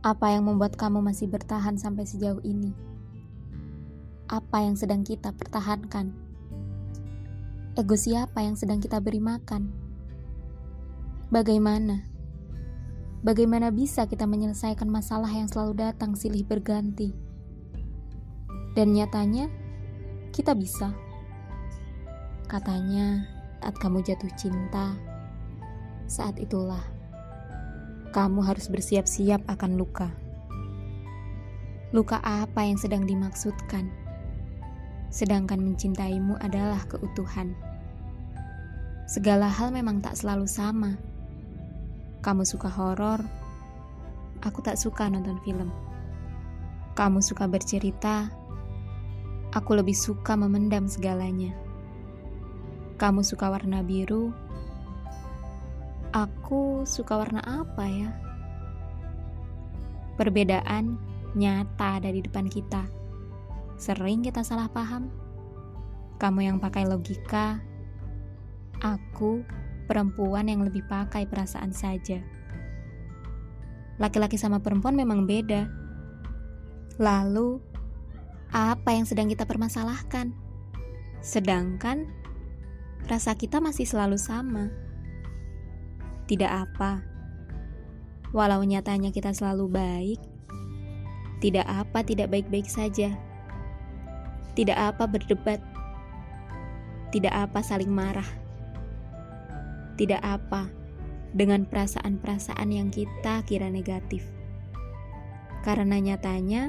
Apa yang membuat kamu masih bertahan sampai sejauh ini? Apa yang sedang kita pertahankan? Ego siapa yang sedang kita beri makan? Bagaimana? Bagaimana bisa kita menyelesaikan masalah yang selalu datang silih berganti? Dan nyatanya, kita bisa. Katanya, saat kamu jatuh cinta, saat itulah kamu harus bersiap-siap akan luka. Luka apa yang sedang dimaksudkan? Sedangkan mencintaimu adalah keutuhan. Segala hal memang tak selalu sama. Kamu suka horor, aku tak suka nonton film. Kamu suka bercerita, aku lebih suka memendam segalanya. Kamu suka warna biru, Aku suka warna apa ya? Perbedaan nyata ada di depan kita. Sering kita salah paham. Kamu yang pakai logika, aku perempuan yang lebih pakai perasaan saja. Laki-laki sama perempuan memang beda. Lalu, apa yang sedang kita permasalahkan? Sedangkan rasa kita masih selalu sama. Tidak apa. Walau nyatanya kita selalu baik, tidak apa tidak baik-baik saja. Tidak apa berdebat. Tidak apa saling marah. Tidak apa dengan perasaan-perasaan yang kita kira negatif. Karena nyatanya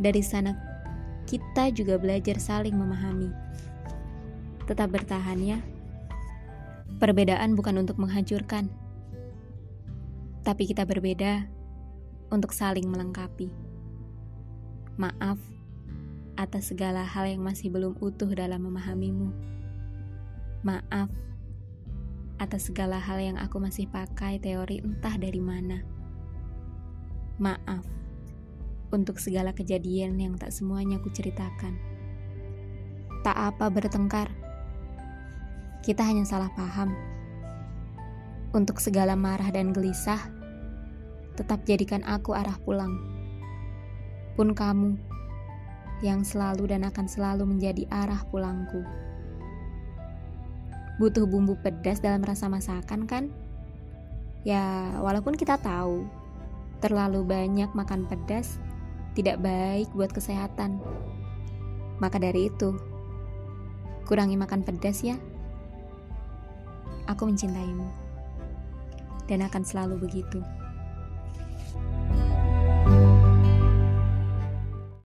dari sana kita juga belajar saling memahami. Tetap bertahan ya. Perbedaan bukan untuk menghancurkan, tapi kita berbeda untuk saling melengkapi. Maaf atas segala hal yang masih belum utuh dalam memahamimu. Maaf atas segala hal yang aku masih pakai teori entah dari mana. Maaf untuk segala kejadian yang tak semuanya aku ceritakan. Tak apa bertengkar kita hanya salah paham. Untuk segala marah dan gelisah, tetap jadikan aku arah pulang. Pun kamu yang selalu dan akan selalu menjadi arah pulangku. Butuh bumbu pedas dalam rasa masakan kan? Ya, walaupun kita tahu terlalu banyak makan pedas tidak baik buat kesehatan. Maka dari itu, kurangi makan pedas ya. Aku mencintaimu dan akan selalu begitu.